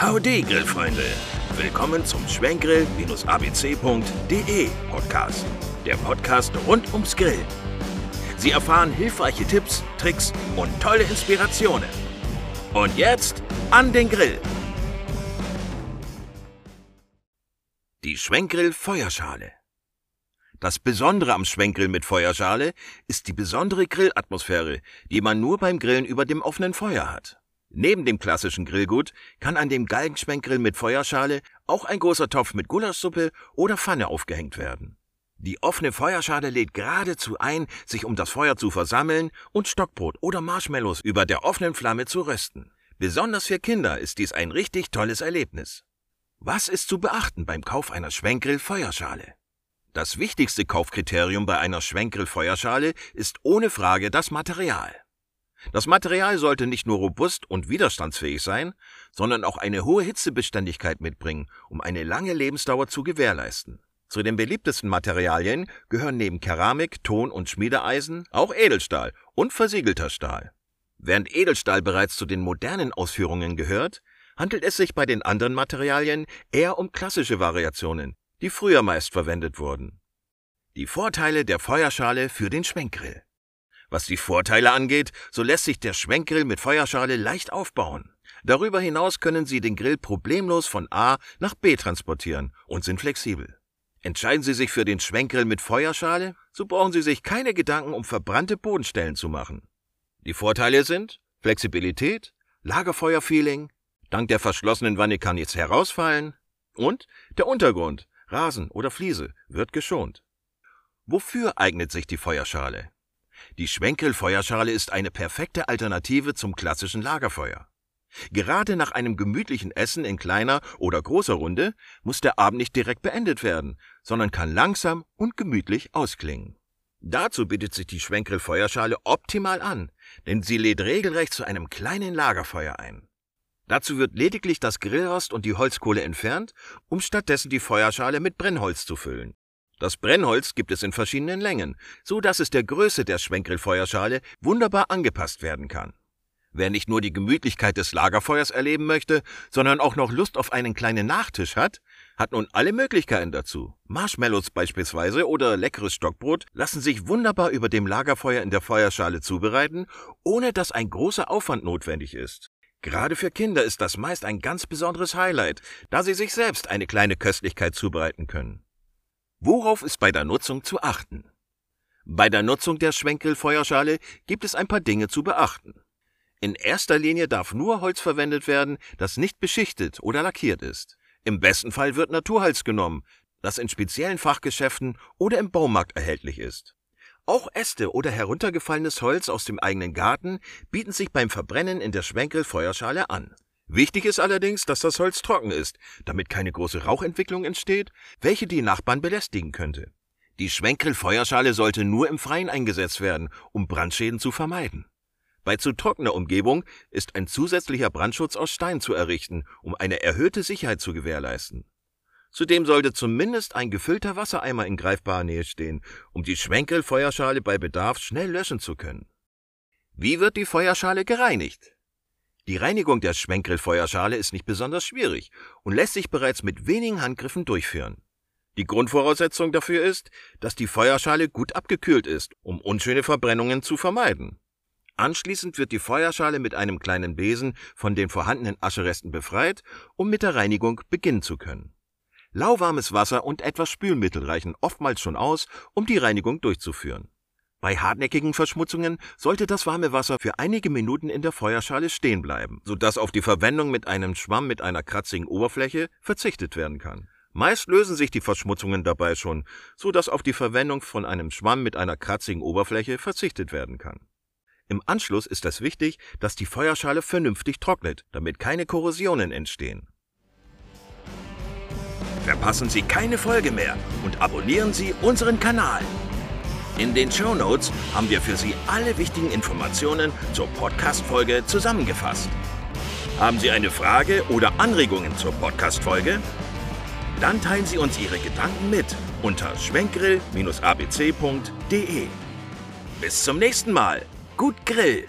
Howdy, Grillfreunde! Willkommen zum Schwenkgrill-abc.de Podcast. Der Podcast rund ums Grillen. Sie erfahren hilfreiche Tipps, Tricks und tolle Inspirationen. Und jetzt an den Grill! Die Schwenkgrill Feuerschale. Das Besondere am Schwenkgrill mit Feuerschale ist die besondere Grillatmosphäre, die man nur beim Grillen über dem offenen Feuer hat. Neben dem klassischen Grillgut kann an dem Galgenschwenkgrill mit Feuerschale auch ein großer Topf mit Gulaschsuppe oder Pfanne aufgehängt werden. Die offene Feuerschale lädt geradezu ein, sich um das Feuer zu versammeln und Stockbrot oder Marshmallows über der offenen Flamme zu rösten. Besonders für Kinder ist dies ein richtig tolles Erlebnis. Was ist zu beachten beim Kauf einer Schwenkgrill-Feuerschale? Das wichtigste Kaufkriterium bei einer Schwenkgrill-Feuerschale ist ohne Frage das Material. Das Material sollte nicht nur robust und widerstandsfähig sein, sondern auch eine hohe Hitzebeständigkeit mitbringen, um eine lange Lebensdauer zu gewährleisten. Zu den beliebtesten Materialien gehören neben Keramik, Ton und Schmiedeeisen auch Edelstahl und versiegelter Stahl. Während Edelstahl bereits zu den modernen Ausführungen gehört, handelt es sich bei den anderen Materialien eher um klassische Variationen, die früher meist verwendet wurden. Die Vorteile der Feuerschale für den Schwenkgrill. Was die Vorteile angeht, so lässt sich der Schwenkgrill mit Feuerschale leicht aufbauen. Darüber hinaus können Sie den Grill problemlos von A nach B transportieren und sind flexibel. Entscheiden Sie sich für den Schwenkgrill mit Feuerschale, so brauchen Sie sich keine Gedanken um verbrannte Bodenstellen zu machen. Die Vorteile sind Flexibilität, Lagerfeuerfeeling, dank der verschlossenen Wanne kann nichts herausfallen und der Untergrund, Rasen oder Fliese wird geschont. Wofür eignet sich die Feuerschale? Die Schwenkel-Feuerschale ist eine perfekte Alternative zum klassischen Lagerfeuer. Gerade nach einem gemütlichen Essen in kleiner oder großer Runde muss der Abend nicht direkt beendet werden, sondern kann langsam und gemütlich ausklingen. Dazu bietet sich die Schwenkel-Feuerschale optimal an, denn sie lädt regelrecht zu einem kleinen Lagerfeuer ein. Dazu wird lediglich das Grillrost und die Holzkohle entfernt, um stattdessen die Feuerschale mit Brennholz zu füllen. Das Brennholz gibt es in verschiedenen Längen, so dass es der Größe der Schwenkgrillfeuerschale wunderbar angepasst werden kann. Wer nicht nur die Gemütlichkeit des Lagerfeuers erleben möchte, sondern auch noch Lust auf einen kleinen Nachtisch hat, hat nun alle Möglichkeiten dazu. Marshmallows beispielsweise oder leckeres Stockbrot lassen sich wunderbar über dem Lagerfeuer in der Feuerschale zubereiten, ohne dass ein großer Aufwand notwendig ist. Gerade für Kinder ist das meist ein ganz besonderes Highlight, da sie sich selbst eine kleine Köstlichkeit zubereiten können. Worauf ist bei der Nutzung zu achten? Bei der Nutzung der Schwenkelfeuerschale gibt es ein paar Dinge zu beachten. In erster Linie darf nur Holz verwendet werden, das nicht beschichtet oder lackiert ist. Im besten Fall wird Naturholz genommen, das in speziellen Fachgeschäften oder im Baumarkt erhältlich ist. Auch Äste oder heruntergefallenes Holz aus dem eigenen Garten bieten sich beim Verbrennen in der Schwenkelfeuerschale an. Wichtig ist allerdings, dass das Holz trocken ist, damit keine große Rauchentwicklung entsteht, welche die Nachbarn belästigen könnte. Die Schwenkel-Feuerschale sollte nur im Freien eingesetzt werden, um Brandschäden zu vermeiden. Bei zu trockener Umgebung ist ein zusätzlicher Brandschutz aus Stein zu errichten, um eine erhöhte Sicherheit zu gewährleisten. Zudem sollte zumindest ein gefüllter Wassereimer in greifbarer Nähe stehen, um die Schwenkel-Feuerschale bei Bedarf schnell löschen zu können. Wie wird die Feuerschale gereinigt? Die Reinigung der Schwenkgrillfeuerschale ist nicht besonders schwierig und lässt sich bereits mit wenigen Handgriffen durchführen. Die Grundvoraussetzung dafür ist, dass die Feuerschale gut abgekühlt ist, um unschöne Verbrennungen zu vermeiden. Anschließend wird die Feuerschale mit einem kleinen Besen von den vorhandenen Ascheresten befreit, um mit der Reinigung beginnen zu können. Lauwarmes Wasser und etwas Spülmittel reichen oftmals schon aus, um die Reinigung durchzuführen. Bei hartnäckigen Verschmutzungen sollte das warme Wasser für einige Minuten in der Feuerschale stehen bleiben, sodass auf die Verwendung mit einem Schwamm mit einer kratzigen Oberfläche verzichtet werden kann. Meist lösen sich die Verschmutzungen dabei schon, sodass auf die Verwendung von einem Schwamm mit einer kratzigen Oberfläche verzichtet werden kann. Im Anschluss ist es wichtig, dass die Feuerschale vernünftig trocknet, damit keine Korrosionen entstehen. Verpassen Sie keine Folge mehr und abonnieren Sie unseren Kanal. In den Show Notes haben wir für Sie alle wichtigen Informationen zur Podcast-Folge zusammengefasst. Haben Sie eine Frage oder Anregungen zur Podcast-Folge? Dann teilen Sie uns Ihre Gedanken mit unter schwenkgrill-abc.de. Bis zum nächsten Mal. Gut Grill!